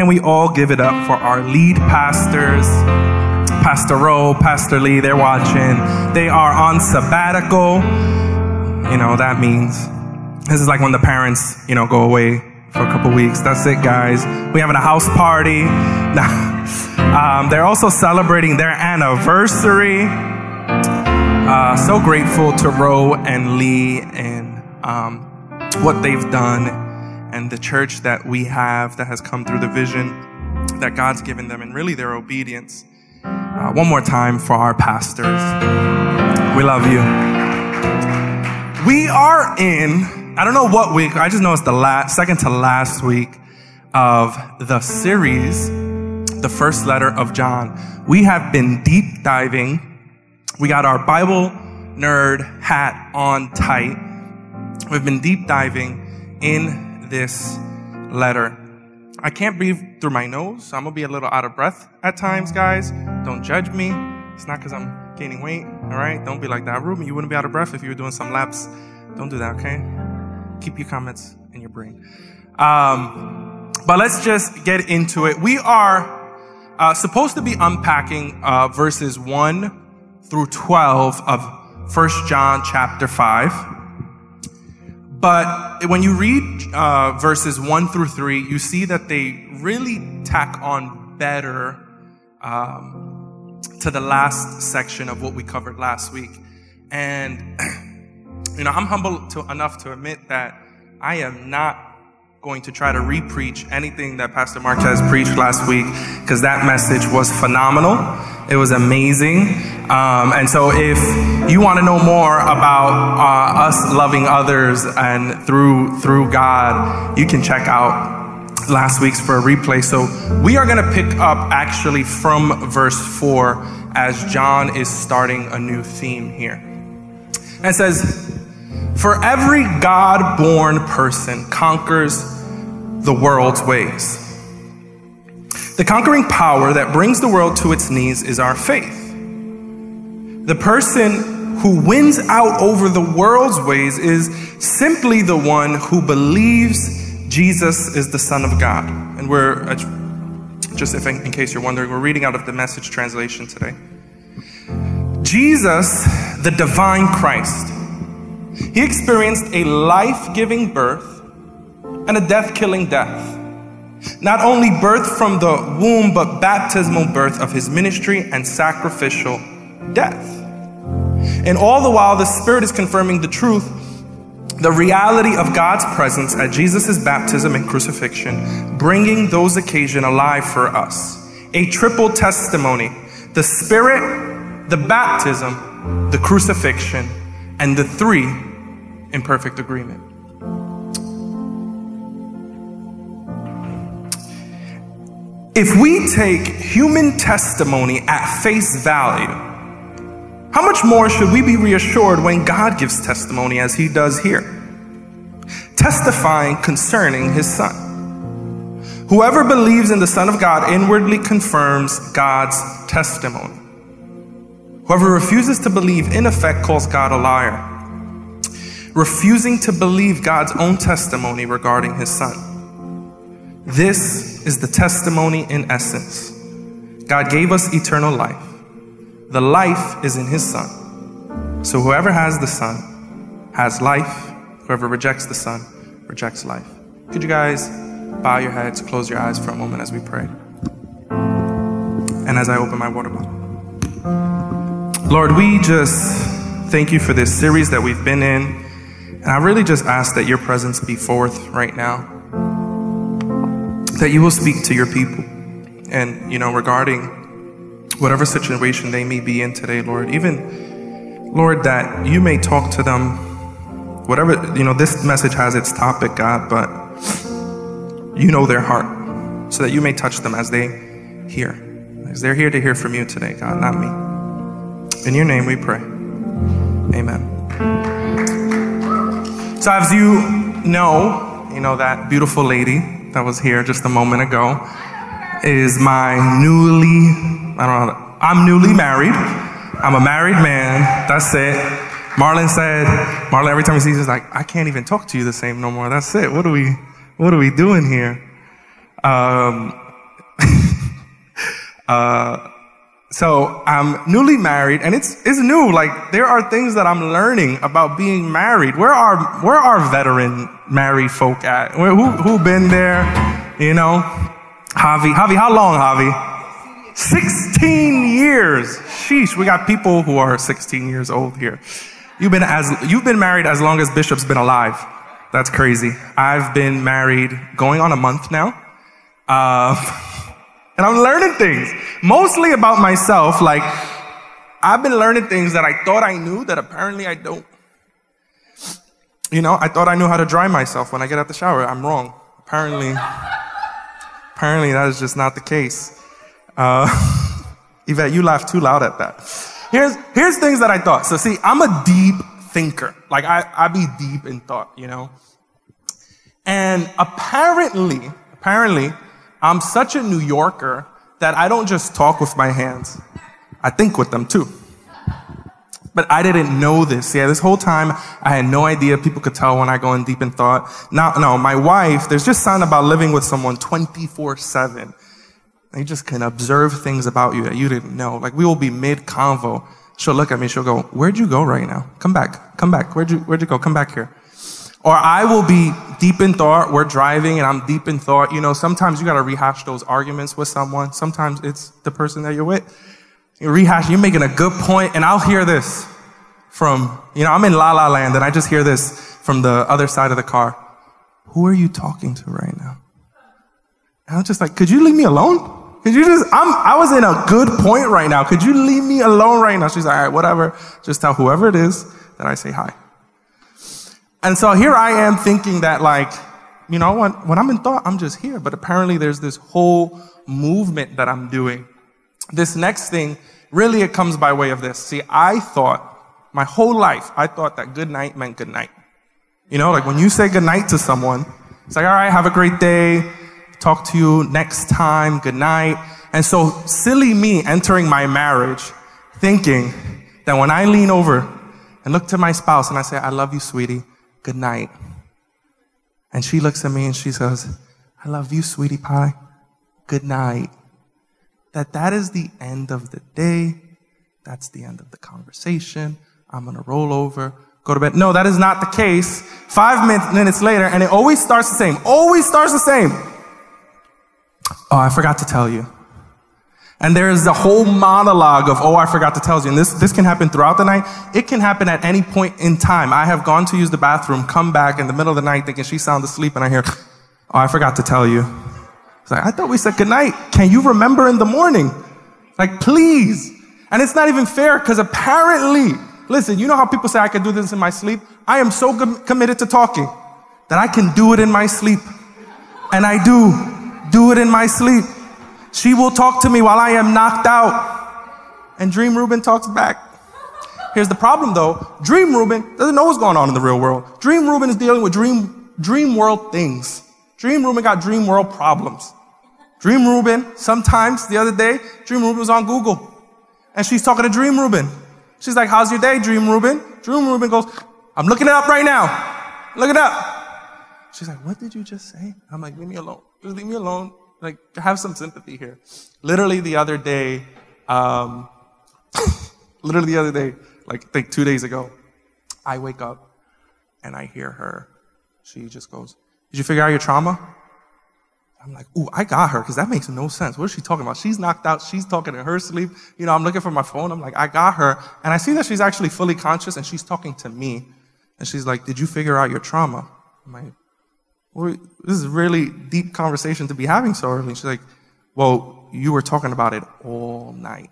can we all give it up for our lead pastors? Pastor Rowe, Pastor Lee, they're watching. They are on sabbatical. You know, that means this is like when the parents, you know, go away for a couple weeks. That's it, guys. We having a house party. um, they're also celebrating their anniversary. Uh, so grateful to Rowe and Lee and um, what they've done and the church that we have that has come through the vision that God's given them and really their obedience. Uh, one more time for our pastors. We love you. We are in, I don't know what week, I just know it's the last, second to last week of the series, the first letter of John. We have been deep diving. We got our Bible nerd hat on tight. We've been deep diving in this letter. I can't breathe through my nose, so I'm gonna be a little out of breath at times, guys. Don't judge me. It's not because I'm gaining weight, all right? Don't be like that. Ruben, you wouldn't be out of breath if you were doing some laps. Don't do that, okay? Keep your comments in your brain. Um, but let's just get into it. We are uh, supposed to be unpacking uh, verses 1 through 12 of First John chapter 5. But when you read uh, verses 1 through 3, you see that they really tack on better um, to the last section of what we covered last week. And, you know, I'm humble to, enough to admit that I am not going to try to repreach anything that Pastor Marquez preached last week because that message was phenomenal. It was amazing. Um, and so, if you want to know more about uh, us loving others and through through God, you can check out last week's for a replay. So, we are going to pick up actually from verse four as John is starting a new theme here. And it says, "For every God-born person conquers the world's ways." The conquering power that brings the world to its knees is our faith. The person who wins out over the world's ways is simply the one who believes Jesus is the Son of God. And we're, uh, just if in, in case you're wondering, we're reading out of the message translation today. Jesus, the divine Christ, he experienced a life giving birth and a death killing death. Not only birth from the womb, but baptismal birth of his ministry and sacrificial death. And all the while, the Spirit is confirming the truth, the reality of God's presence at Jesus' baptism and crucifixion, bringing those occasions alive for us. A triple testimony the Spirit, the baptism, the crucifixion, and the three in perfect agreement. If we take human testimony at face value, how much more should we be reassured when God gives testimony as he does here? Testifying concerning his son. Whoever believes in the Son of God inwardly confirms God's testimony. Whoever refuses to believe, in effect, calls God a liar, refusing to believe God's own testimony regarding his son. This is the testimony in essence. God gave us eternal life. The life is in His Son. So whoever has the Son has life. Whoever rejects the Son rejects life. Could you guys bow your heads, close your eyes for a moment as we pray? And as I open my water bottle. Lord, we just thank you for this series that we've been in. And I really just ask that your presence be forth right now that you will speak to your people. And, you know, regarding whatever situation they may be in today, Lord, even, Lord, that you may talk to them, whatever, you know, this message has its topic, God, but you know their heart, so that you may touch them as they hear. As they're here to hear from you today, God, not me. In your name we pray. Amen. So, as you know, you know, that beautiful lady that was here just a moment ago is my newly, I don't know, I'm newly married. I'm a married man. That's it. Marlon said, Marlon, every time he sees us, like, I can't even talk to you the same no more. That's it. What are we, what are we doing here? Um, Uh, so I'm newly married and it's, it's new. Like there are things that I'm learning about being married. Where are, where are veteran married folk at? Where, who, who been there? You know? Javi, Javi, how long, Javi? 16 years. Sheesh, we got people who are 16 years old here. You've been as, you've been married as long as Bishop's been alive. That's crazy. I've been married going on a month now. Uh, and I'm learning things, mostly about myself. Like, I've been learning things that I thought I knew that apparently I don't. You know, I thought I knew how to dry myself when I get out the shower. I'm wrong. Apparently, apparently that is just not the case. Uh, Yvette, you laugh too loud at that. Here's, here's things that I thought. So see, I'm a deep thinker. Like I, I be deep in thought, you know? And apparently, apparently, I'm such a New Yorker that I don't just talk with my hands. I think with them too. But I didn't know this. Yeah, this whole time I had no idea. People could tell when I go in deep in thought. Now, no, my wife, there's just something about living with someone 24 7. They just can observe things about you that you didn't know. Like we will be mid convo. She'll look at me. She'll go, where'd you go right now? Come back. Come back. Where'd you, where'd you go? Come back here. Or I will be deep in thought. We're driving and I'm deep in thought. You know, sometimes you got to rehash those arguments with someone. Sometimes it's the person that you're with. You rehash, you're making a good point, and I'll hear this from, you know, I'm in La La Land and I just hear this from the other side of the car. Who are you talking to right now? And I'm just like, could you leave me alone? Could you just, I'm, I was in a good point right now. Could you leave me alone right now? She's like, all right, whatever. Just tell whoever it is that I say hi. And so here I am thinking that like, you know, when, when I'm in thought, I'm just here. But apparently there's this whole movement that I'm doing. This next thing, really it comes by way of this. See, I thought, my whole life, I thought that good night meant good night. You know, like when you say good night to someone, it's like, all right, have a great day. Talk to you next time. Good night. And so silly me entering my marriage thinking that when I lean over and look to my spouse and I say, I love you, sweetie good night. And she looks at me and she says, I love you, sweetie pie. Good night. That that is the end of the day. That's the end of the conversation. I'm going to roll over, go to bed. No, that is not the case. Five minutes later, and it always starts the same. Always starts the same. Oh, I forgot to tell you. And there is a whole monologue of, oh, I forgot to tell you. And this, this can happen throughout the night. It can happen at any point in time. I have gone to use the bathroom, come back in the middle of the night thinking she's sound asleep, and I hear, oh, I forgot to tell you. It's like, I thought we said goodnight. Can you remember in the morning? Like, please. And it's not even fair because apparently, listen, you know how people say I can do this in my sleep? I am so com- committed to talking that I can do it in my sleep. And I do do it in my sleep. She will talk to me while I am knocked out. And Dream Ruben talks back. Here's the problem though. Dream Ruben doesn't know what's going on in the real world. Dream Ruben is dealing with dream, dream world things. Dream Ruben got dream world problems. Dream Ruben, sometimes the other day, Dream Ruben was on Google. And she's talking to Dream Ruben. She's like, how's your day, Dream Ruben? Dream Ruben goes, I'm looking it up right now. Look it up. She's like, what did you just say? I'm like, leave me alone. Just leave me alone. Like, have some sympathy here. Literally the other day, um, literally the other day, like, think two days ago, I wake up and I hear her. She just goes, Did you figure out your trauma? I'm like, ooh, I got her, because that makes no sense. What is she talking about? She's knocked out. She's talking in her sleep. You know, I'm looking for my phone. I'm like, I got her. And I see that she's actually fully conscious and she's talking to me. And she's like, Did you figure out your trauma? I'm like, this is a really deep conversation to be having so early. She's like, well, you were talking about it all night.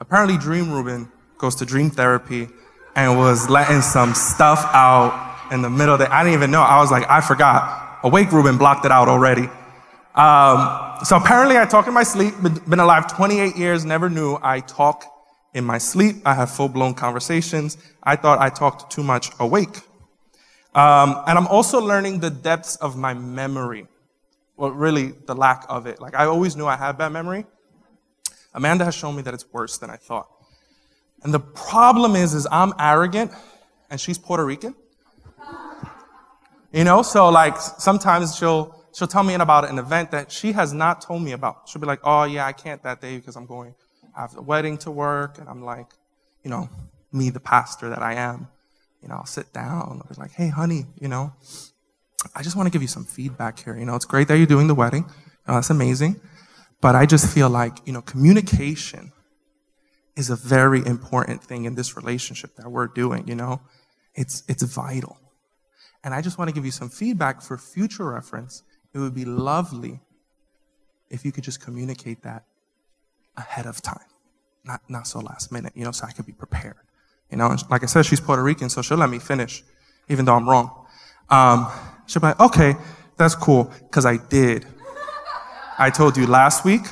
Apparently, Dream Ruben goes to dream therapy and was letting some stuff out in the middle the, I didn't even know. I was like, I forgot. Awake Ruben blocked it out already. Um, so apparently I talk in my sleep, been alive 28 years, never knew I talk in my sleep. I have full blown conversations. I thought I talked too much awake. Um, and I'm also learning the depths of my memory. Well, really, the lack of it. Like, I always knew I had bad memory. Amanda has shown me that it's worse than I thought. And the problem is, is I'm arrogant and she's Puerto Rican. You know, so like sometimes she'll she'll tell me about an event that she has not told me about. She'll be like, oh yeah, I can't that day because I'm going, I have a wedding to work. And I'm like, you know, me, the pastor that I am, you know, I'll sit down. I'll be like, hey, honey, you know, I just want to give you some feedback here. You know, it's great that you're doing the wedding. Uh, that's amazing. But I just feel like, you know, communication is a very important thing in this relationship that we're doing, you know? It's, it's vital. And I just want to give you some feedback for future reference. It would be lovely if you could just communicate that ahead of time, not, not so last minute, you know, so I could be prepared. You know, and like I said, she's Puerto Rican, so she'll let me finish, even though I'm wrong. Um, she'll be like, okay, that's cool, because I did. I told you last week,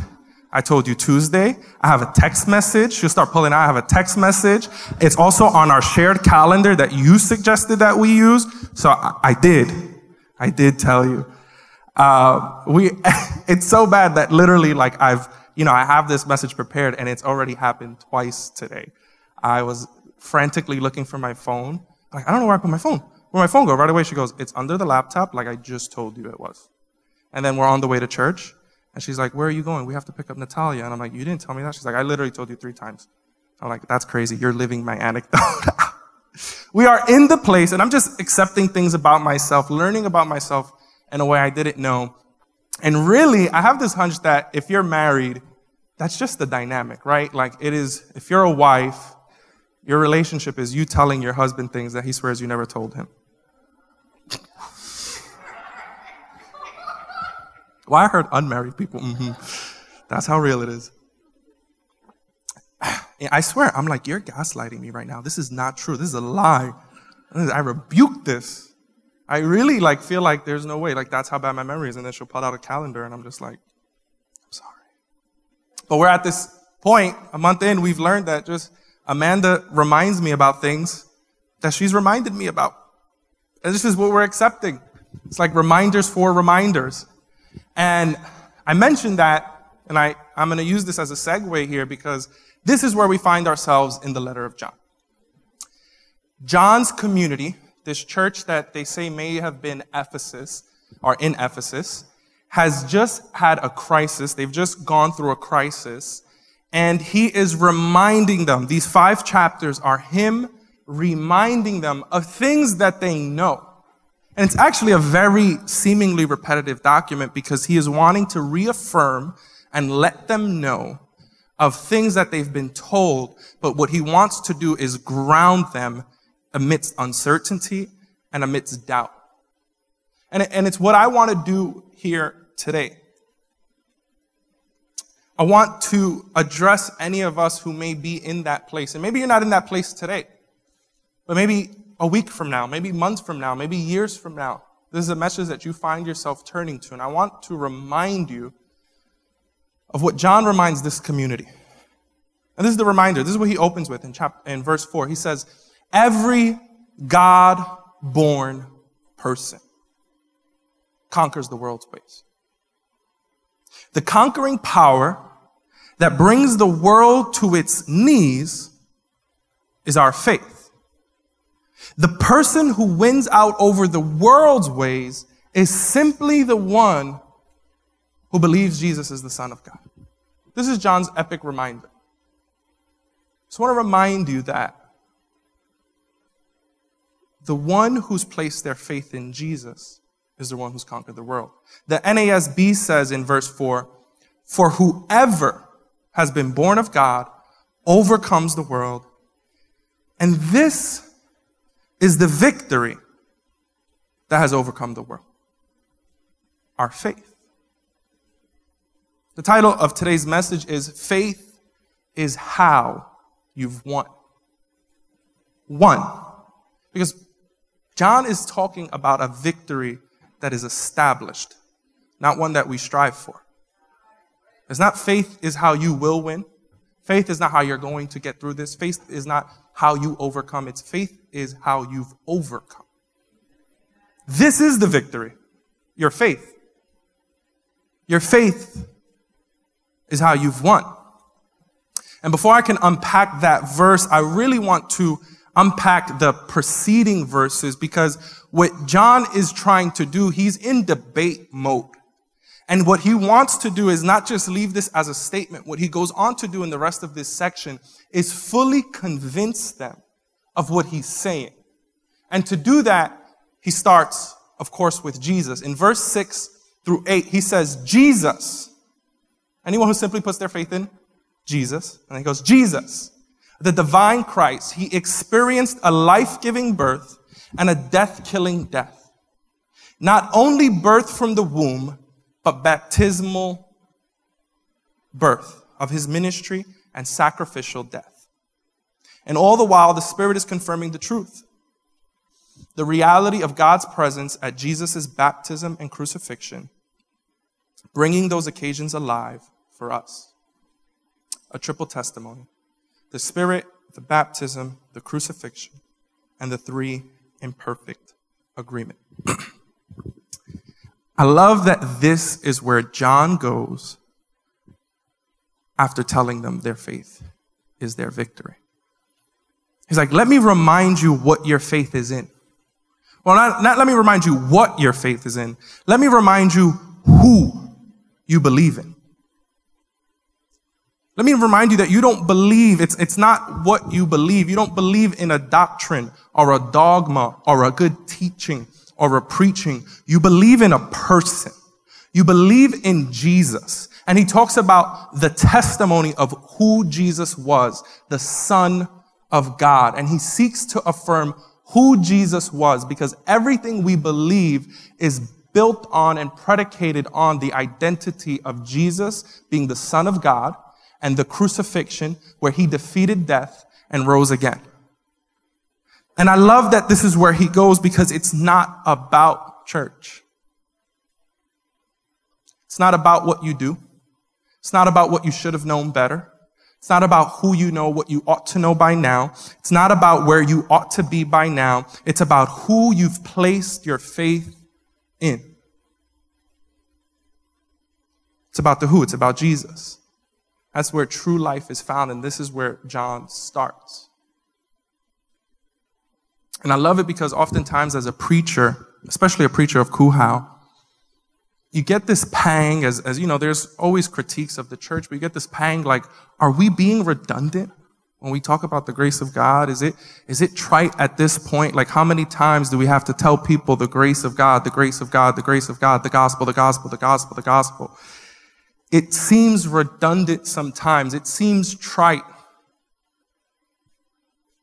I told you Tuesday. I have a text message. She'll start pulling out. I have a text message. It's also on our shared calendar that you suggested that we use. So I, I did. I did tell you. Uh, we, it's so bad that literally like I've, you know, I have this message prepared and it's already happened twice today. I was frantically looking for my phone. Like, I don't know where I put my phone. Where my phone go? Right away she goes, it's under the laptop like I just told you it was. And then we're on the way to church and she's like, where are you going? We have to pick up Natalia. And I'm like, you didn't tell me that? She's like, I literally told you three times. I'm like, that's crazy. You're living my anecdote. we are in the place and I'm just accepting things about myself, learning about myself in a way I didn't know. And really, I have this hunch that if you're married, that's just the dynamic, right? Like it is, if you're a wife, your relationship is you telling your husband things that he swears you never told him. Well, I heard unmarried people. Mm-hmm. That's how real it is. I swear, I'm like, you're gaslighting me right now. This is not true. This is a lie. I rebuke this. I really like feel like there's no way. Like that's how bad my memory is. And then she'll put out a calendar, and I'm just like, I'm sorry. But we're at this point, a month in, we've learned that just Amanda reminds me about things that she's reminded me about. And this is what we're accepting. It's like reminders for reminders. And I mentioned that, and I, I'm going to use this as a segue here because this is where we find ourselves in the letter of John. John's community, this church that they say may have been Ephesus, or in Ephesus, has just had a crisis. They've just gone through a crisis. And he is reminding them, these five chapters are him reminding them of things that they know. And it's actually a very seemingly repetitive document because he is wanting to reaffirm and let them know of things that they've been told, but what he wants to do is ground them amidst uncertainty and amidst doubt. And, and it's what I want to do here today. I want to address any of us who may be in that place. And maybe you're not in that place today, but maybe a week from now, maybe months from now, maybe years from now. This is a message that you find yourself turning to. And I want to remind you of what John reminds this community. And this is the reminder. This is what he opens with in, chapter, in verse 4. He says, Every God born person conquers the world's ways. The conquering power that brings the world to its knees is our faith. The person who wins out over the world's ways is simply the one who believes Jesus is the Son of God. This is John's epic reminder. Just want to remind you that the one who's placed their faith in Jesus is the one who's conquered the world. The NASB says in verse 4 For whoever has been born of God overcomes the world. And this is the victory that has overcome the world our faith. The title of today's message is Faith is How You've Won. One. Because John is talking about a victory that is established, not one that we strive for. It's not faith is how you will win. Faith is not how you're going to get through this. Faith is not how you overcome. It's faith is how you've overcome. This is the victory. Your faith. Your faith is how you've won. And before I can unpack that verse, I really want to unpack the preceding verses because what John is trying to do, he's in debate mode. And what he wants to do is not just leave this as a statement. What he goes on to do in the rest of this section is fully convince them of what he's saying. And to do that, he starts, of course, with Jesus. In verse 6 through 8, he says, Jesus. Anyone who simply puts their faith in Jesus, and he goes, Jesus, the divine Christ, he experienced a life giving birth and a death killing death. Not only birth from the womb, but baptismal birth of his ministry and sacrificial death. And all the while, the Spirit is confirming the truth. The reality of God's presence at Jesus' baptism and crucifixion, bringing those occasions alive for us. A triple testimony the Spirit, the baptism, the crucifixion, and the three in perfect agreement. I love that this is where John goes after telling them their faith is their victory. He's like, let me remind you what your faith is in. Well, not, not let me remind you what your faith is in. Let me remind you who you believe in. Let me remind you that you don't believe, it's, it's not what you believe. You don't believe in a doctrine or a dogma or a good teaching or a preaching. You believe in a person. You believe in Jesus. And he talks about the testimony of who Jesus was, the Son of God. And he seeks to affirm who Jesus was because everything we believe is built on and predicated on the identity of Jesus being the Son of God and the crucifixion where he defeated death and rose again. And I love that this is where he goes because it's not about church. It's not about what you do. It's not about what you should have known better. It's not about who you know, what you ought to know by now. It's not about where you ought to be by now. It's about who you've placed your faith in. It's about the who. It's about Jesus. That's where true life is found, and this is where John starts. And I love it because oftentimes, as a preacher, especially a preacher of Kuhau, you get this pang, as, as you know, there's always critiques of the church, but you get this pang like, are we being redundant when we talk about the grace of God? Is it, is it trite at this point? Like, how many times do we have to tell people the grace of God, the grace of God, the grace of God, the gospel, the gospel, the gospel, the gospel? It seems redundant sometimes. It seems trite.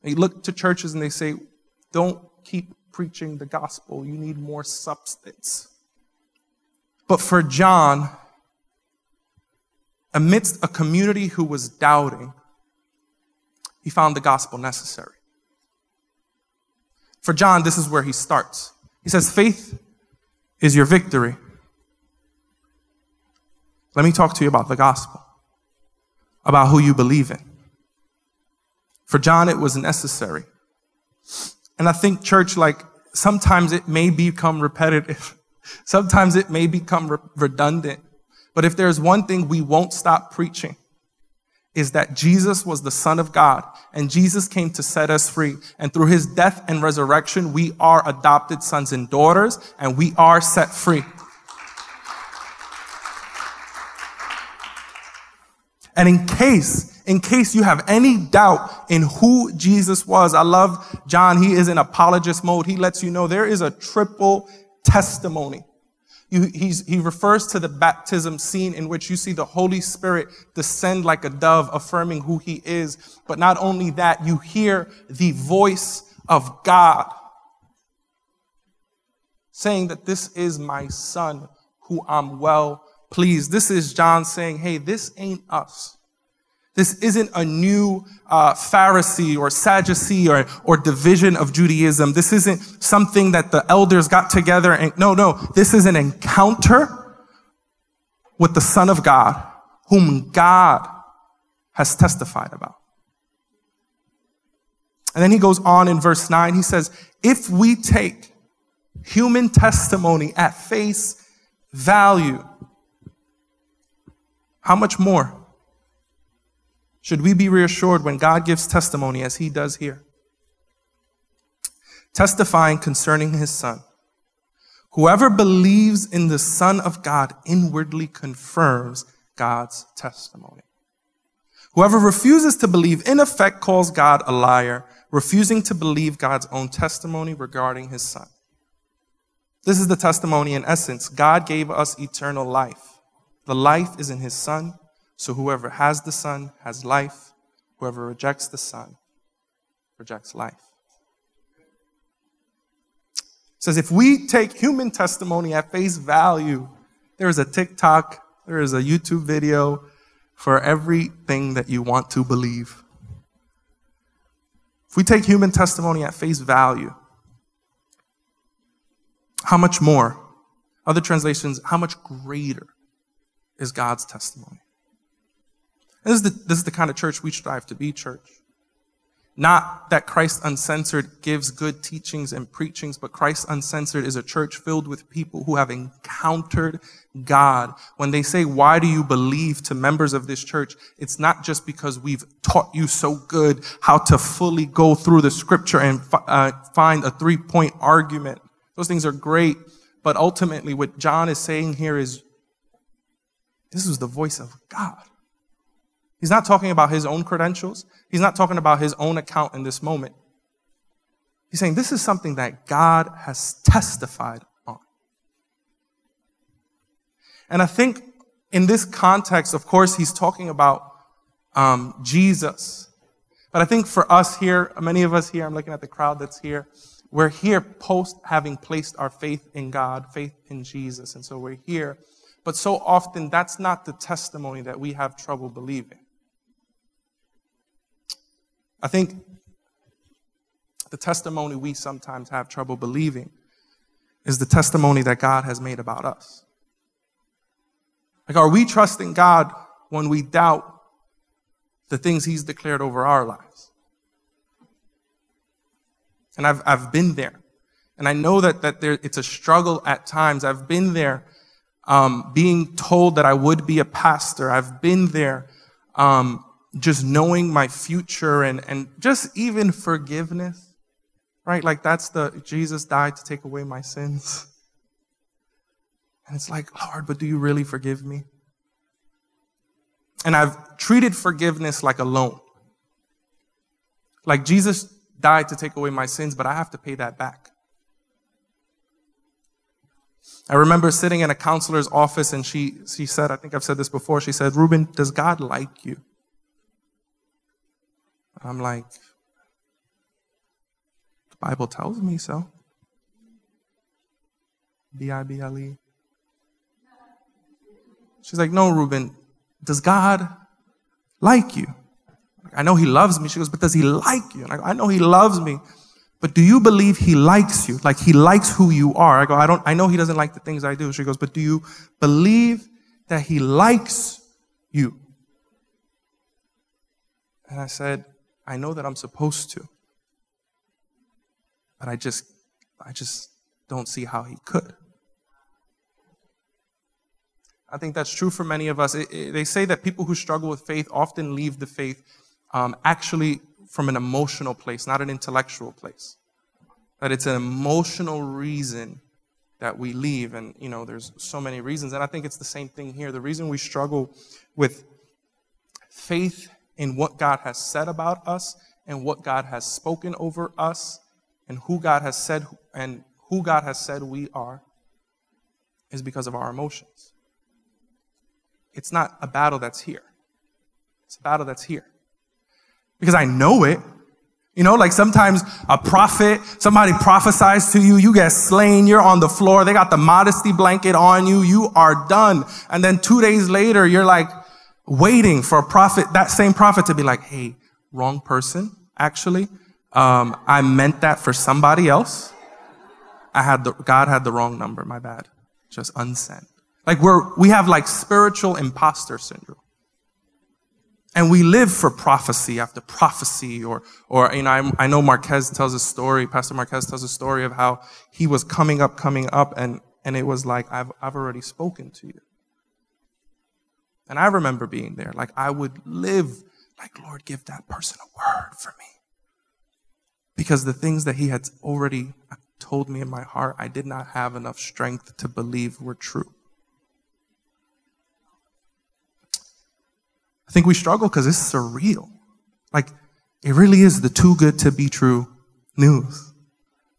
They look to churches and they say, don't keep preaching the gospel. You need more substance. But for John, amidst a community who was doubting, he found the gospel necessary. For John, this is where he starts. He says, Faith is your victory. Let me talk to you about the gospel, about who you believe in. For John, it was necessary. And I think, church, like sometimes it may become repetitive, sometimes it may become re- redundant. But if there's one thing we won't stop preaching, is that Jesus was the Son of God and Jesus came to set us free. And through his death and resurrection, we are adopted sons and daughters and we are set free. And in case, in case you have any doubt in who Jesus was, I love John. He is in apologist mode. He lets you know there is a triple testimony. He refers to the baptism scene in which you see the Holy Spirit descend like a dove, affirming who he is. But not only that, you hear the voice of God saying that this is my son who I'm well pleased. This is John saying, hey, this ain't us. This isn't a new uh, Pharisee or Sadducee or, or division of Judaism. This isn't something that the elders got together and no, no. This is an encounter with the Son of God, whom God has testified about. And then he goes on in verse 9. He says, If we take human testimony at face value, how much more should we be reassured when God gives testimony as he does here? testifying concerning his son. Whoever believes in the Son of God inwardly confirms God's testimony. Whoever refuses to believe, in effect, calls God a liar, refusing to believe God's own testimony regarding his Son. This is the testimony in essence. God gave us eternal life. The life is in his Son, so whoever has the Son has life. Whoever rejects the Son rejects life. It says if we take human testimony at face value, there is a TikTok, there is a YouTube video for everything that you want to believe. If we take human testimony at face value, how much more? Other translations, how much greater is God's testimony? This is, the, this is the kind of church we strive to be, church. Not that Christ Uncensored gives good teachings and preachings, but Christ Uncensored is a church filled with people who have encountered God. When they say, why do you believe to members of this church? It's not just because we've taught you so good how to fully go through the scripture and uh, find a three point argument. Those things are great. But ultimately, what John is saying here is, this was the voice of God. He's not talking about his own credentials. He's not talking about his own account in this moment. He's saying this is something that God has testified on. And I think in this context, of course, he's talking about um, Jesus. But I think for us here, many of us here, I'm looking at the crowd that's here, we're here post having placed our faith in God, faith in Jesus. And so we're here. But so often that's not the testimony that we have trouble believing. I think the testimony we sometimes have trouble believing is the testimony that God has made about us. Like, are we trusting God when we doubt the things He's declared over our lives? And I've, I've been there. And I know that, that there, it's a struggle at times. I've been there um, being told that I would be a pastor. I've been there um, just knowing my future and, and just even forgiveness, right? Like that's the, Jesus died to take away my sins. And it's like, Lord, but do you really forgive me? And I've treated forgiveness like a loan. Like Jesus died to take away my sins, but I have to pay that back. I remember sitting in a counselor's office and she, she said, I think I've said this before, she said, Ruben, does God like you? I'm like, the Bible tells me so. B I B L E. She's like, no, Ruben, does God like you? I know he loves me. She goes, but does he like you? And I go, I know he loves me. But do you believe he likes you? Like he likes who you are? I go, I don't, I know he doesn't like the things I do. She goes, but do you believe that he likes you? And I said, I know that I'm supposed to. But I just, I just don't see how he could. I think that's true for many of us. It, it, they say that people who struggle with faith often leave the faith um, actually from an emotional place, not an intellectual place. That it's an emotional reason that we leave. And, you know, there's so many reasons. And I think it's the same thing here. The reason we struggle with faith in what God has said about us and what God has spoken over us and who God has said and who God has said we are is because of our emotions. It's not a battle that's here. It's a battle that's here. Because I know it. You know, like sometimes a prophet, somebody prophesies to you, you get slain, you're on the floor, they got the modesty blanket on you, you are done. And then two days later, you're like, waiting for a prophet, that same prophet to be like, hey, wrong person, actually. Um, I meant that for somebody else. I had the, God had the wrong number, my bad. Just unsent. Like we're, we have like spiritual imposter syndrome. And we live for prophecy after prophecy, or, or, you know, I, I know Marquez tells a story, Pastor Marquez tells a story of how he was coming up, coming up, and, and it was like, I've, I've already spoken to you. And I remember being there. Like I would live like, Lord, give that person a word for me. Because the things that he had already uh, told me in my heart, I did not have enough strength to believe were true. I think we struggle because it's surreal. Like, it really is the too good to be true news.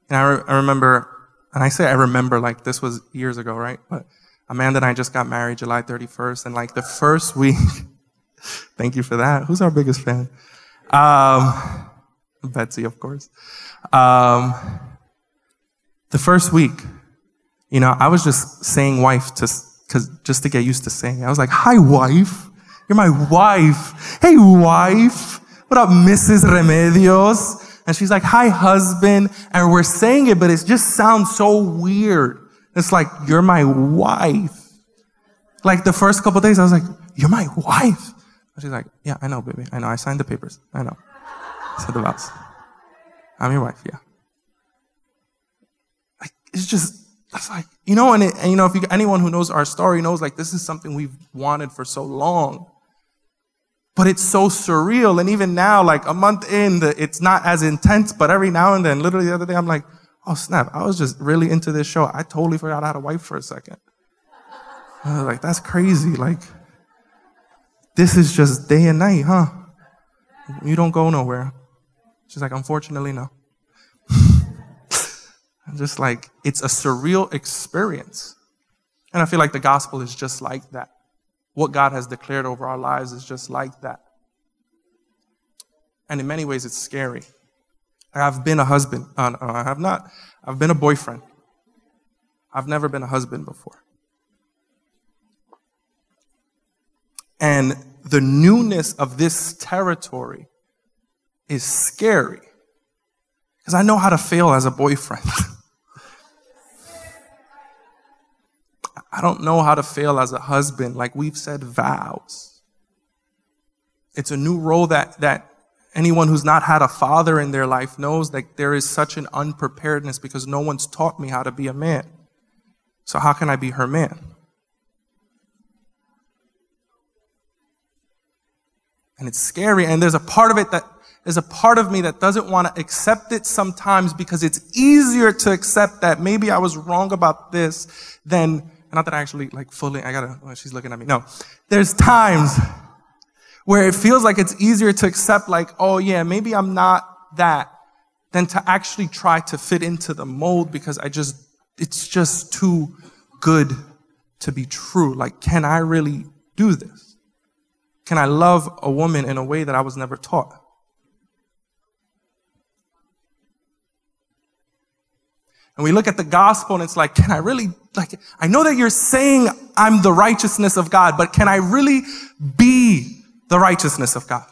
And I, re- I remember, and I say I remember like this was years ago, right? But Amanda and I just got married July 31st, and like the first week, thank you for that. Who's our biggest fan? Um, Betsy, of course. Um, the first week, you know, I was just saying wife to, cause just to get used to saying it. I was like, hi wife. You're my wife. Hey wife. What up, Mrs. Remedios? And she's like, hi husband. And we're saying it, but it just sounds so weird. It's like, you're my wife. Like the first couple days, I was like, you're my wife. And she's like, yeah, I know, baby. I know. I signed the papers. I know. Said the vows. I'm your wife, yeah. Like, it's just, that's like, you know, and, it, and you know, if you, anyone who knows our story knows like this is something we've wanted for so long. But it's so surreal. And even now, like a month in, the, it's not as intense, but every now and then, literally the other day, I'm like, oh snap, I was just really into this show. I totally forgot I had a wife for a second. I was like, that's crazy. Like, this is just day and night, huh? You don't go nowhere. She's like, unfortunately, no. I'm just like, it's a surreal experience. And I feel like the gospel is just like that. What God has declared over our lives is just like that. And in many ways, it's scary. I've been a husband. Uh, no, I have not. I've been a boyfriend. I've never been a husband before. And the newness of this territory is scary because I know how to fail as a boyfriend. I don't know how to fail as a husband. Like we've said, vows. It's a new role that, that anyone who's not had a father in their life knows that there is such an unpreparedness because no one's taught me how to be a man. So how can I be her man? And it's scary. And there's a part of it that there's a part of me that doesn't want to accept it sometimes because it's easier to accept that maybe I was wrong about this than, not that I actually like fully, I gotta, oh, she's looking at me. No. There's times where it feels like it's easier to accept like, oh yeah, maybe I'm not that than to actually try to fit into the mold because I just, it's just too good to be true. Like, can I really do this? Can I love a woman in a way that I was never taught? And we look at the gospel and it's like, can I really, like, I know that you're saying I'm the righteousness of God, but can I really be the righteousness of God?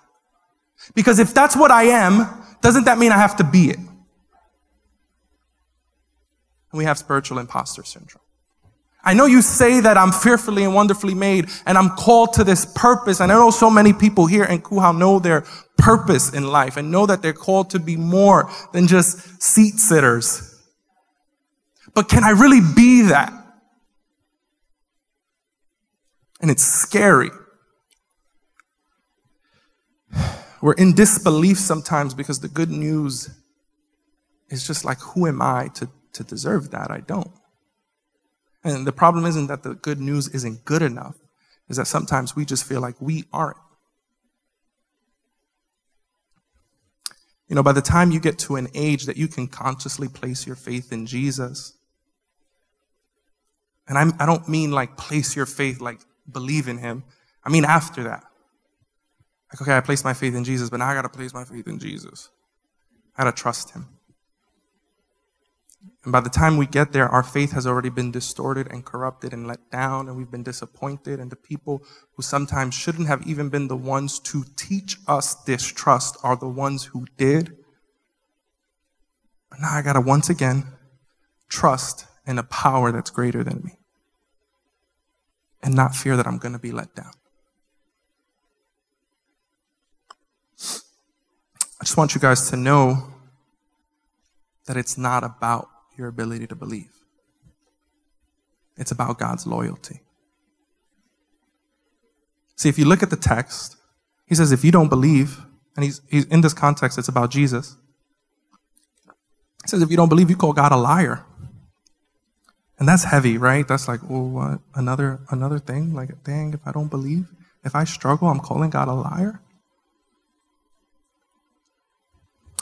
Because if that's what I am, doesn't that mean I have to be it? And we have spiritual imposter syndrome. I know you say that I'm fearfully and wonderfully made and I'm called to this purpose. And I know so many people here in Kuhau know their purpose in life and know that they're called to be more than just seat sitters but can I really be that? And it's scary. We're in disbelief sometimes because the good news is just like, who am I to, to deserve that? I don't. And the problem isn't that the good news isn't good enough, is that sometimes we just feel like we aren't. You know, by the time you get to an age that you can consciously place your faith in Jesus, and I'm, I do not mean like place your faith, like believe in him. I mean after that. Like, okay, I placed my faith in Jesus, but now I got to place my faith in Jesus. I got to trust him. And by the time we get there, our faith has already been distorted and corrupted and let down, and we've been disappointed. And the people who sometimes shouldn't have even been the ones to teach us distrust are the ones who did. But now I got to once again trust in a power that's greater than me and not fear that I'm going to be let down. I just want you guys to know that it's not about your ability to believe. It's about God's loyalty. See, if you look at the text, he says, if you don't believe, and he's, he's in this context, it's about Jesus. He says if you don't believe, you call God a liar. And that's heavy, right? That's like, oh, what? Another another thing? Like, dang, if I don't believe, if I struggle, I'm calling God a liar.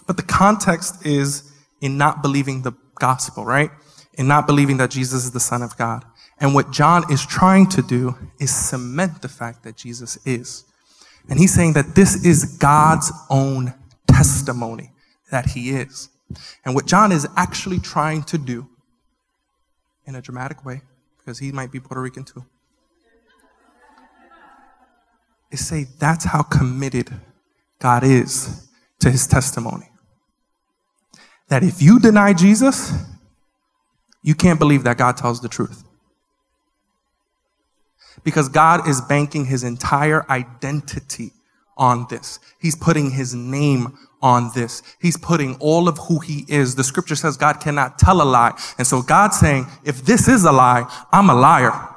But the context is in not believing the gospel, right? In not believing that Jesus is the Son of God. And what John is trying to do is cement the fact that Jesus is. And he's saying that this is God's own testimony that he is. And what John is actually trying to do in a dramatic way, because he might be Puerto Rican too, is say that's how committed God is to his testimony. That if you deny Jesus, you can't believe that God tells the truth. Because God is banking his entire identity on this. He's putting his name on this. He's putting all of who he is. The scripture says God cannot tell a lie. And so God's saying, if this is a lie, I'm a liar.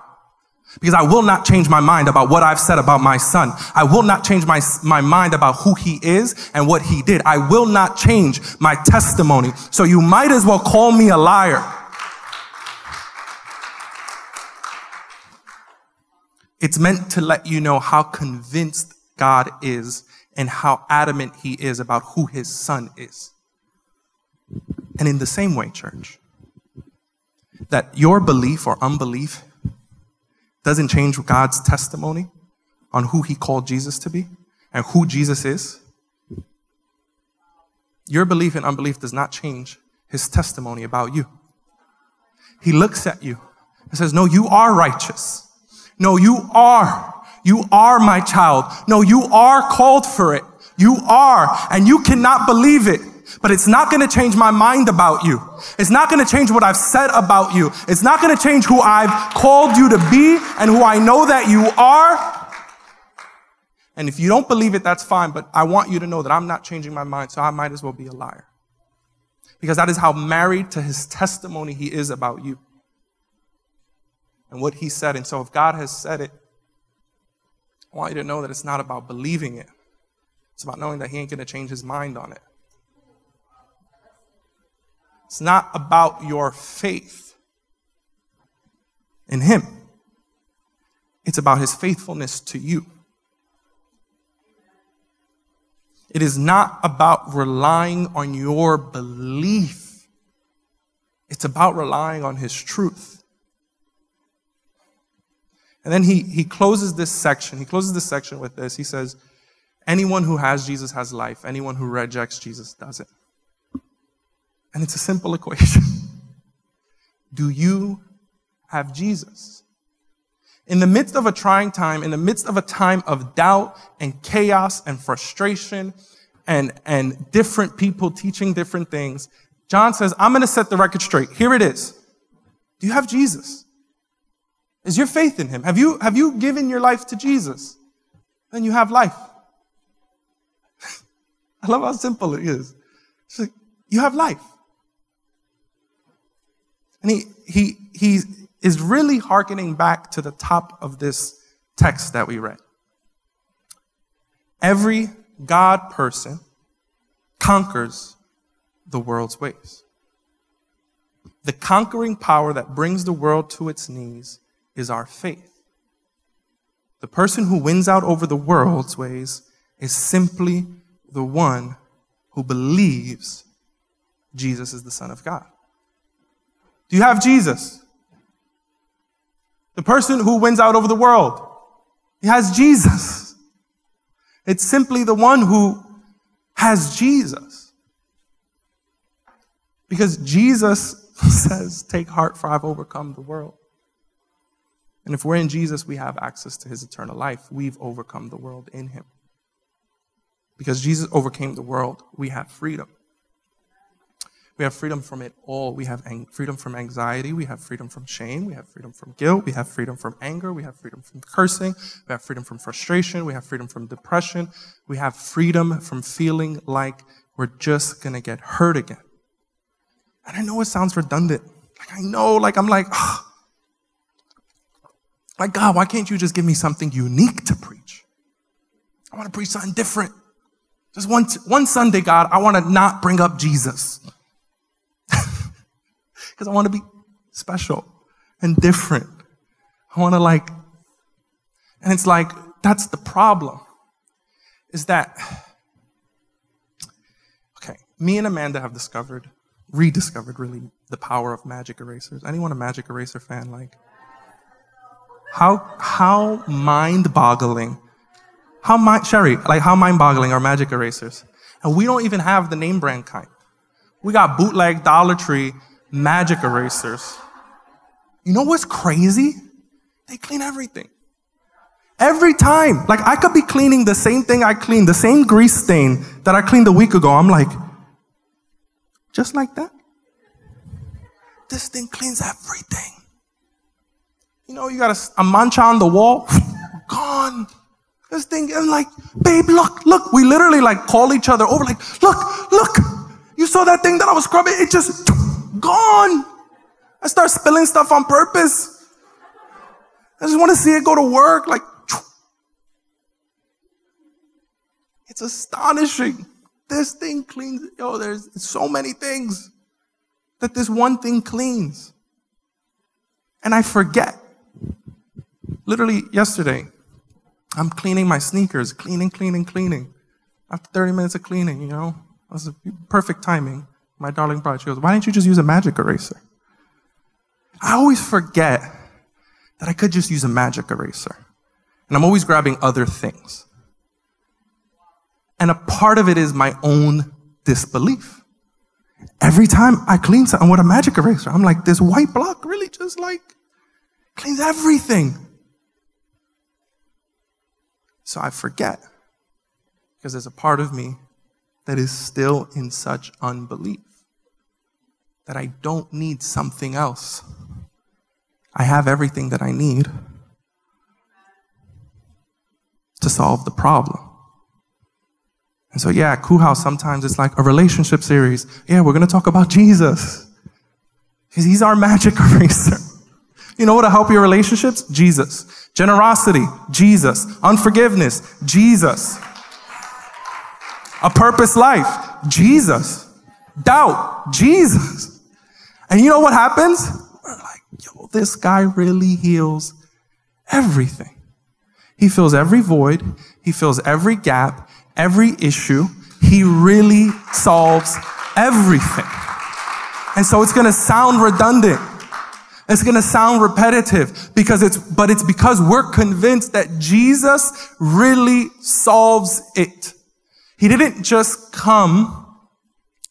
Because I will not change my mind about what I've said about my son. I will not change my, my mind about who he is and what he did. I will not change my testimony. So you might as well call me a liar. It's meant to let you know how convinced God is and how adamant he is about who his son is. And in the same way, church, that your belief or unbelief doesn't change God's testimony on who he called Jesus to be and who Jesus is. Your belief and unbelief does not change his testimony about you. He looks at you and says, No, you are righteous. No, you are. You are my child. No, you are called for it. You are, and you cannot believe it. But it's not going to change my mind about you. It's not going to change what I've said about you. It's not going to change who I've called you to be and who I know that you are. And if you don't believe it, that's fine. But I want you to know that I'm not changing my mind, so I might as well be a liar. Because that is how married to his testimony he is about you and what he said. And so if God has said it, I want you to know that it's not about believing it. It's about knowing that he ain't going to change his mind on it. It's not about your faith in him. It's about his faithfulness to you. It is not about relying on your belief. It's about relying on his truth. And then he, he closes this section. He closes this section with this. He says, Anyone who has Jesus has life. Anyone who rejects Jesus doesn't. And it's a simple equation. Do you have Jesus? In the midst of a trying time, in the midst of a time of doubt and chaos and frustration and, and different people teaching different things, John says, I'm going to set the record straight. Here it is. Do you have Jesus? Is your faith in him? Have you, have you given your life to Jesus? Then you have life. I love how simple it is. Like, you have life. And he, he, he is really hearkening back to the top of this text that we read. Every God person conquers the world's ways. The conquering power that brings the world to its knees is our faith. The person who wins out over the world's ways is simply the one who believes Jesus is the Son of God. Do you have Jesus? The person who wins out over the world. He has Jesus. It's simply the one who has Jesus. Because Jesus says, Take heart, for I've overcome the world. And if we're in Jesus, we have access to his eternal life. We've overcome the world in him. Because Jesus overcame the world, we have freedom. We have freedom from it all. We have freedom from anxiety. We have freedom from shame. We have freedom from guilt. We have freedom from anger. We have freedom from cursing. We have freedom from frustration. We have freedom from depression. We have freedom from feeling like we're just going to get hurt again. And I know it sounds redundant. Like I know, like I'm like, oh, like, God, why can't you just give me something unique to preach? I want to preach something different. Just one, one Sunday, God, I want to not bring up Jesus. Because I want to be special and different. I want to like, and it's like, that's the problem. Is that, okay, me and Amanda have discovered, rediscovered really, the power of magic erasers. Anyone a magic eraser fan? Like, how, how mind boggling, how mind, Sherry, like how mind boggling are magic erasers? And we don't even have the name brand kind. We got bootleg Dollar Tree magic erasers. You know what's crazy? They clean everything. Every time. Like I could be cleaning the same thing I cleaned, the same grease stain that I cleaned a week ago. I'm like, just like that? This thing cleans everything. You know, you got a, a mancha on the wall, gone. This thing, and like, babe, look, look. We literally like call each other over, like, look, look. You saw that thing that I was scrubbing? It just gone. I start spilling stuff on purpose. I just want to see it go to work. Like, it's astonishing. This thing cleans. Yo, there's so many things that this one thing cleans. And I forget. Literally yesterday, I'm cleaning my sneakers, cleaning, cleaning, cleaning. After 30 minutes of cleaning, you know, was perfect timing. My darling bride, she goes, Why didn't you just use a magic eraser? I always forget that I could just use a magic eraser. And I'm always grabbing other things. And a part of it is my own disbelief. Every time I clean something with a magic eraser, I'm like, this white block really just like cleans everything. So I forget because there's a part of me that is still in such unbelief that I don't need something else. I have everything that I need to solve the problem. And so, yeah, House sometimes it's like a relationship series. Yeah, we're going to talk about Jesus. He's our magic eraser. You know what will help your relationships? Jesus. Generosity, Jesus. Unforgiveness, Jesus. A purpose life, Jesus. Doubt, Jesus. And you know what happens? We're like, yo, this guy really heals everything. He fills every void. He fills every gap, every issue. He really solves everything. And so it's going to sound redundant. It's going to sound repetitive because it's, but it's because we're convinced that Jesus really solves it. He didn't just come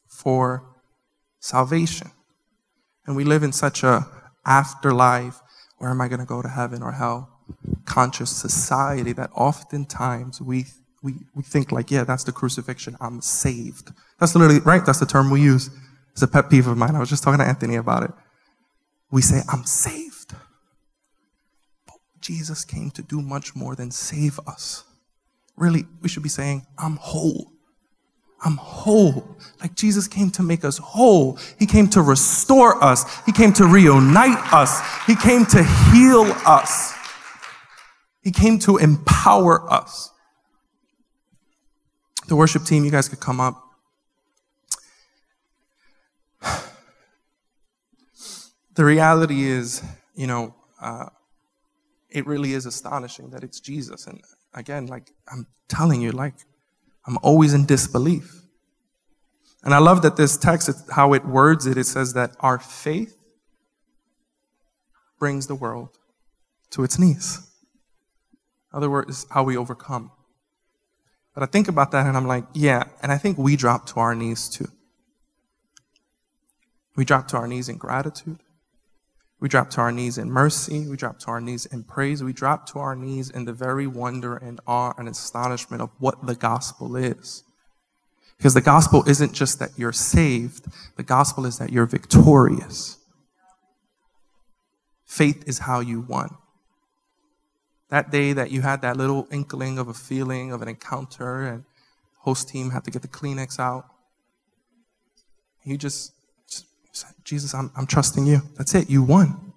for salvation. And we live in such a afterlife, where am I going to go to heaven or hell? Conscious society that oftentimes we, we, we think like, yeah, that's the crucifixion. I'm saved. That's literally, right? That's the term we use. It's a pet peeve of mine. I was just talking to Anthony about it. We say, I'm saved. But Jesus came to do much more than save us. Really, we should be saying, I'm whole. I'm whole. Like Jesus came to make us whole. He came to restore us. He came to reunite us. He came to heal us. He came to empower us. The worship team, you guys could come up. The reality is, you know, uh, it really is astonishing that it's Jesus. And again, like I'm telling you, like I'm always in disbelief. And I love that this text, how it words it, it says that our faith brings the world to its knees. In other words, how we overcome. But I think about that and I'm like, yeah, and I think we drop to our knees too. We drop to our knees in gratitude. We drop to our knees in mercy. We drop to our knees in praise. We drop to our knees in the very wonder and awe and astonishment of what the gospel is. Because the gospel isn't just that you're saved, the gospel is that you're victorious. Faith is how you won. That day that you had that little inkling of a feeling of an encounter and host team had to get the Kleenex out. You just Jesus, I'm, I'm trusting you. That's it. You won.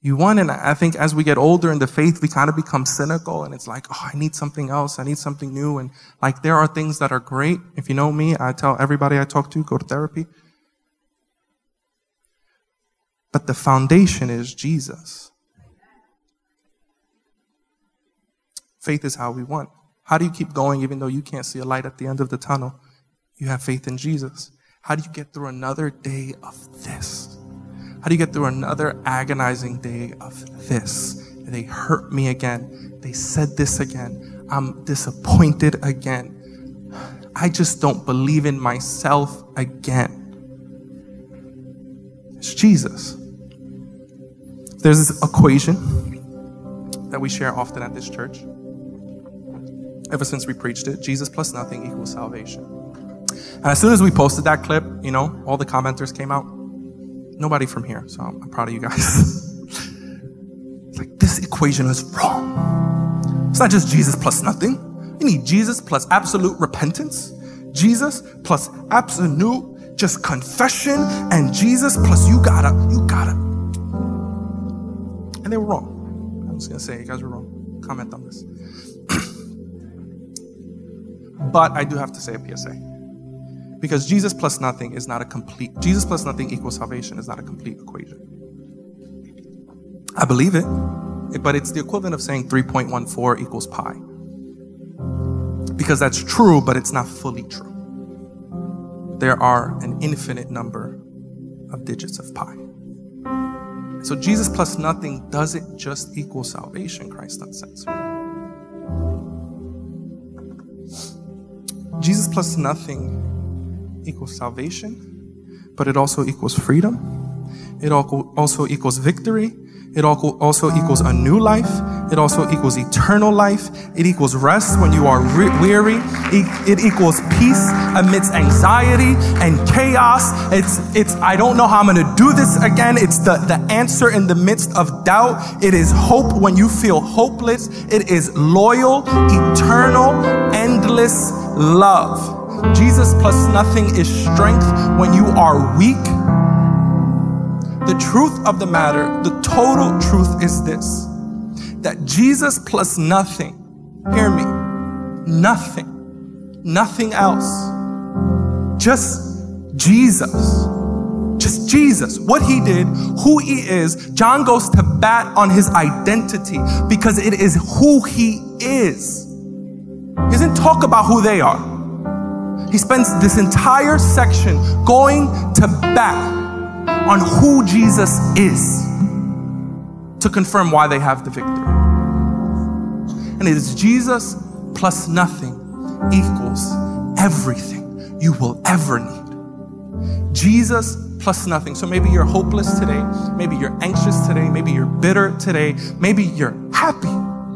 You won. And I think as we get older in the faith, we kind of become cynical and it's like, oh, I need something else. I need something new. And like, there are things that are great. If you know me, I tell everybody I talk to, go to therapy. but the foundation is Jesus. Faith is how we want. How do you keep going even though you can't see a light at the end of the tunnel? You have faith in Jesus. How do you get through another day of this? How do you get through another agonizing day of this? They hurt me again. They said this again. I'm disappointed again. I just don't believe in myself again. It's Jesus. There's this equation that we share often at this church. Ever since we preached it, Jesus plus nothing equals salvation. And as soon as we posted that clip, you know, all the commenters came out. Nobody from here, so I'm proud of you guys. like this equation is wrong. It's not just Jesus plus nothing. You need Jesus plus absolute repentance, Jesus plus absolute just confession, and Jesus plus you gotta, you gotta. And they were wrong. I'm just gonna say, you guys were wrong. Comment on this. but I do have to say a PSA. Because Jesus plus nothing is not a complete, Jesus plus nothing equals salvation is not a complete equation. I believe it, but it's the equivalent of saying 3.14 equals pi. Because that's true, but it's not fully true. There are an infinite number of digits of pi. So Jesus plus nothing doesn't just equal salvation, Christ says. Jesus plus nothing equals salvation, but it also equals freedom. It also equals victory. It also equals a new life. It also equals eternal life. It equals rest when you are weary. It equals peace amidst anxiety and chaos. It's, it's, I don't know how I'm going to do this again. It's the, the answer in the midst of doubt. It is hope when you feel hopeless. It is loyal, eternal, endless love. Jesus plus nothing is strength when you are weak. The truth of the matter, the total truth is this that Jesus plus nothing, hear me, nothing, nothing else, just Jesus. Just Jesus, what he did, who he is. John goes to bat on his identity because it is who he is. He doesn't talk about who they are. He spends this entire section going to bat on who Jesus is to confirm why they have the victory. And it is Jesus plus nothing equals everything you will ever need. Jesus plus nothing. So maybe you're hopeless today. Maybe you're anxious today. Maybe you're bitter today. Maybe you're happy.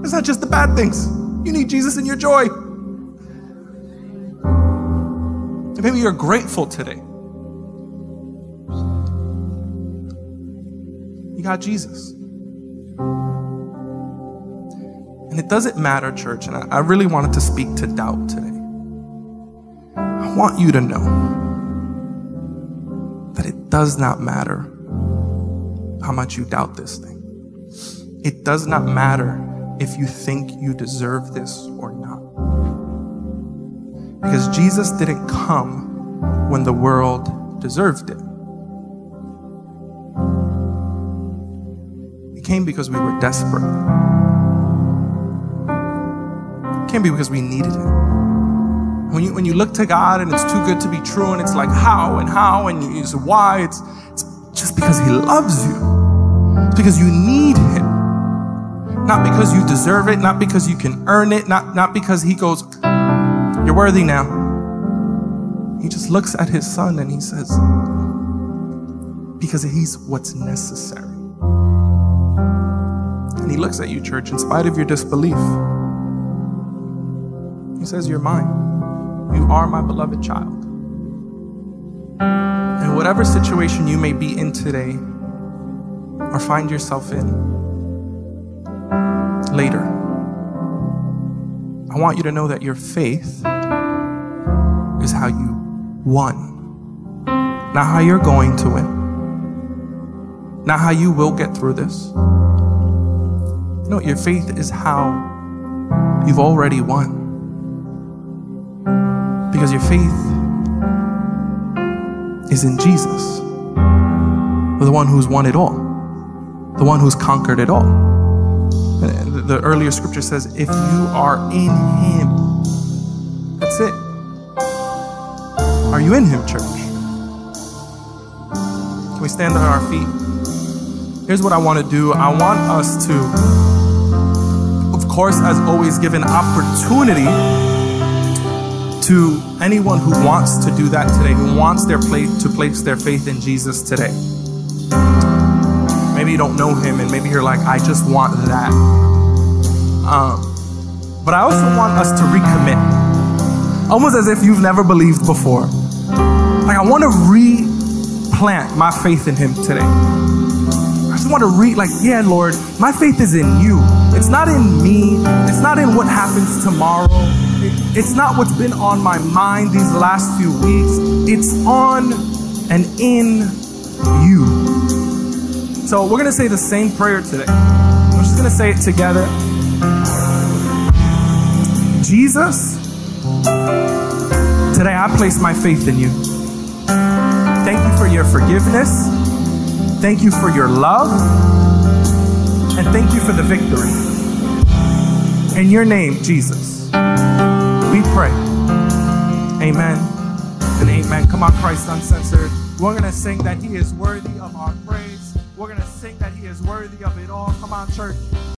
It's not just the bad things. You need Jesus in your joy. Maybe you're grateful today. You got Jesus. And it doesn't matter, church, and I, I really wanted to speak to doubt today. I want you to know that it does not matter how much you doubt this thing. It does not matter if you think you deserve this or not. Because Jesus didn't come when the world deserved it. He came because we were desperate. He came because we needed Him. When you, when you look to God and it's too good to be true and it's like how and how and you say why, it's, it's just because He loves you. It's because you need Him. Not because you deserve it, not because you can earn it, not, not because He goes, you're worthy now. He just looks at his son and he says, Because he's what's necessary. And he looks at you, church, in spite of your disbelief. He says, You're mine. You are my beloved child. And whatever situation you may be in today or find yourself in later, I want you to know that your faith is how you won. Not how you're going to win. Not how you will get through this. No, your faith is how you've already won. Because your faith is in Jesus. the one who's won it all, the one who's conquered it all. The earlier scripture says, if you are in him, that's it. Are you in him, church? Can we stand on our feet? Here's what I want to do. I want us to, of course, as always, give an opportunity to anyone who wants to do that today, who wants their place to place their faith in Jesus today. Maybe you don't know him, and maybe you're like, I just want that. Um, but I also want us to recommit, almost as if you've never believed before. Like I want to replant my faith in Him today. I just want to read, like, yeah, Lord, my faith is in you. It's not in me. It's not in what happens tomorrow. It's not what's been on my mind these last few weeks. It's on and in you. So we're going to say the same prayer today. We're just going to say it together. Jesus, today I place my faith in you. Thank you for your forgiveness. Thank you for your love. And thank you for the victory. In your name, Jesus, we pray. Amen and amen. Come on, Christ Uncensored. We're going to sing that He is worthy of our praise. We're going to sing that He is worthy of it all. Come on, church.